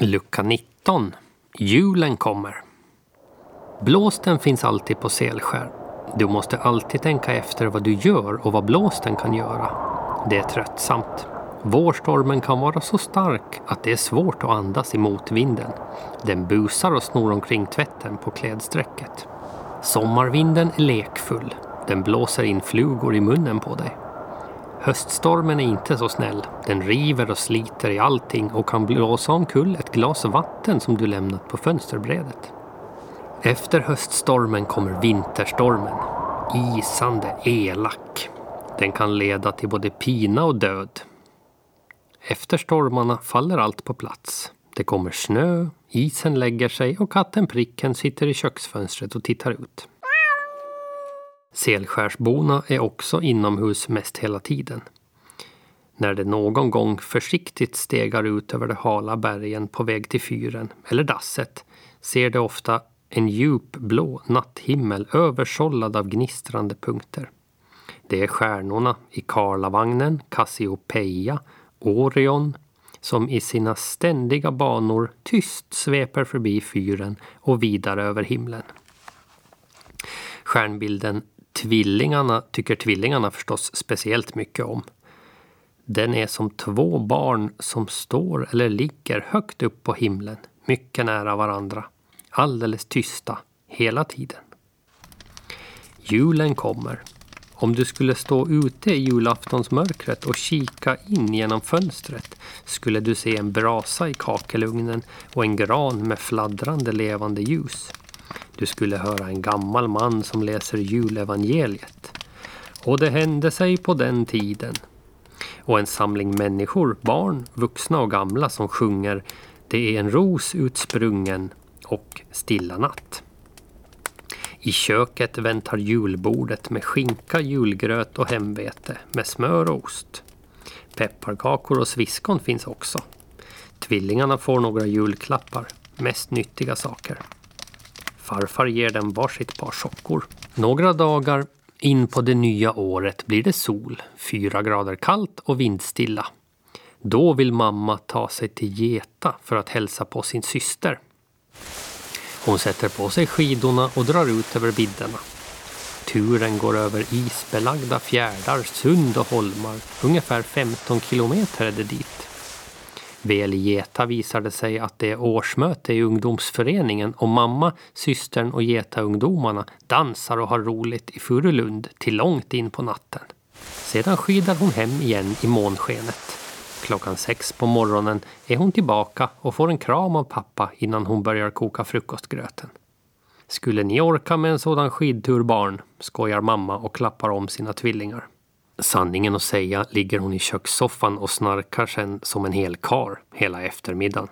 Lucka 19. Julen kommer. Blåsten finns alltid på Selskär. Du måste alltid tänka efter vad du gör och vad blåsten kan göra. Det är tröttsamt. Vårstormen kan vara så stark att det är svårt att andas i motvinden. Den busar och snor omkring tvätten på klädsträcket. Sommarvinden är lekfull. Den blåser in flugor i munnen på dig. Höststormen är inte så snäll. Den river och sliter i allting och kan blåsa omkull ett glas vatten som du lämnat på fönsterbrädet. Efter höststormen kommer vinterstormen. Isande elak. Den kan leda till både pina och död. Efter stormarna faller allt på plats. Det kommer snö, isen lägger sig och katten Pricken sitter i köksfönstret och tittar ut. Selskärsborna är också inomhus mest hela tiden. När det någon gång försiktigt stegar ut över de hala bergen på väg till fyren eller dasset ser de ofta en djup blå natthimmel översållad av gnistrande punkter. Det är stjärnorna i Karlavagnen, Cassiopeia, Orion som i sina ständiga banor tyst sveper förbi fyren och vidare över himlen. Stjärnbilden Tvillingarna tycker tvillingarna förstås speciellt mycket om. Den är som två barn som står eller ligger högt upp på himlen, mycket nära varandra. Alldeles tysta, hela tiden. Julen kommer. Om du skulle stå ute i julaftonsmörkret och kika in genom fönstret skulle du se en brasa i kakelugnen och en gran med fladdrande levande ljus. Du skulle höra en gammal man som läser julevangeliet. Och det hände sig på den tiden. Och en samling människor, barn, vuxna och gamla som sjunger Det är en ros utsprungen och Stilla natt. I köket väntar julbordet med skinka, julgröt och hemvete med smör och ost. Pepparkakor och sviskon finns också. Tvillingarna får några julklappar, mest nyttiga saker. Farfar ger dem varsitt par sockor. Några dagar in på det nya året blir det sol, fyra grader kallt och vindstilla. Då vill mamma ta sig till Geta för att hälsa på sin syster. Hon sätter på sig skidorna och drar ut över vidderna. Turen går över isbelagda fjärdar, sund och holmar. Ungefär 15 kilometer är det dit. Väl i Geta visar det sig att det är årsmöte i ungdomsföreningen och mamma, systern och Geta-ungdomarna dansar och har roligt i Furulund till långt in på natten. Sedan skidar hon hem igen i månskenet. Klockan sex på morgonen är hon tillbaka och får en kram av pappa innan hon börjar koka frukostgröten. Skulle ni orka med en sådan skidtur barn? skojar mamma och klappar om sina tvillingar. Sanningen att säga ligger hon i kökssoffan och snarkar sen som en hel kar hela eftermiddagen.